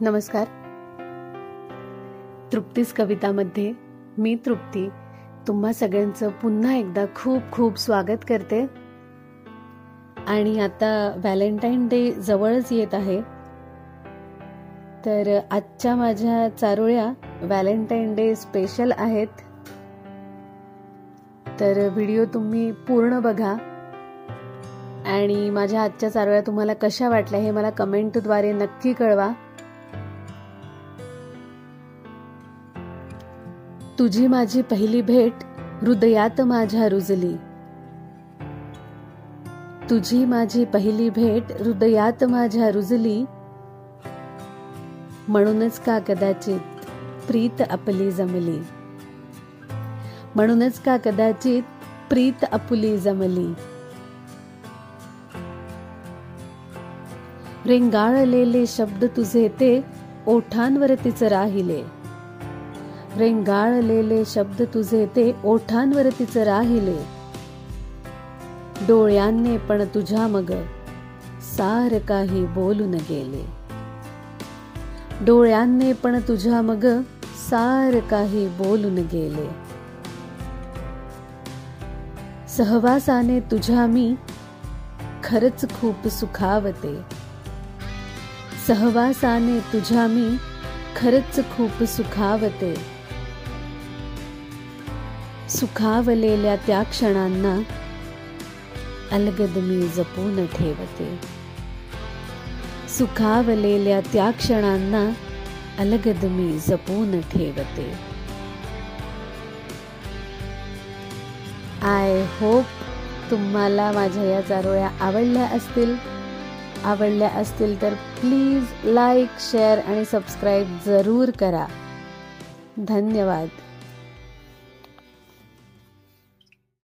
नमस्कार. तृप्तीस कवितामध्ये मी तृप्ती. तुम्हा सगळ्यांचं पुन्हा एकदा खूप खूप स्वागत करते. आणि आता व्हॅलेंटाईन डे जवळच येत आहे. तर आजच्या माझ्या चारोळ्या व्हॅलेंटाईन डे स्पेशल आहेत. तर व्हिडिओ तुम्ही पूर्ण बघा. आणि माझ्या आजच्या चारोळ्या तुम्हाला कशा वाटल्या हे मला कमेंटद्वारे नक्की कळवा. तुझी माझी पहिली भेट हृदयात माझ्या रुजली. तुझी माझी पहिली भेट हृदयात माझ्या रुजली. म्हणूनच का कदाचित प्रीत आपली जमली? म्हणूनच का कदाचित प्रीत आपली जमली? रेंगाळलेले शब्द तुझे ते ओठांवर तिचं राहिले. रेंगाळलेले शब्द तुझे ते ओठांवर तिचे राहिले. डोळ्यांने पण तुझ्या मग सार काही बोलून गेले. डोळ्यांने पण तुझ्या मग सार काही बोलून गेले. सहवासाने तुझ्या मी खरच खूप सुखावते. सहवासाने तुझ्या मी खरच खूप सुखावते. सुखावलेल्या त्या क्षणांना अलगद मी जपून ठेवते. सुखावलेल्या त्या क्षणांना अलगद मी जपून ठेवते. आय होप तुम्हाला माझ्या या चारोळ्या आवडल्या असतील. आवडल्या असतील तर प्लीज लाईक शेअर आणि सबस्क्राईब जरूर करा. धन्यवाद.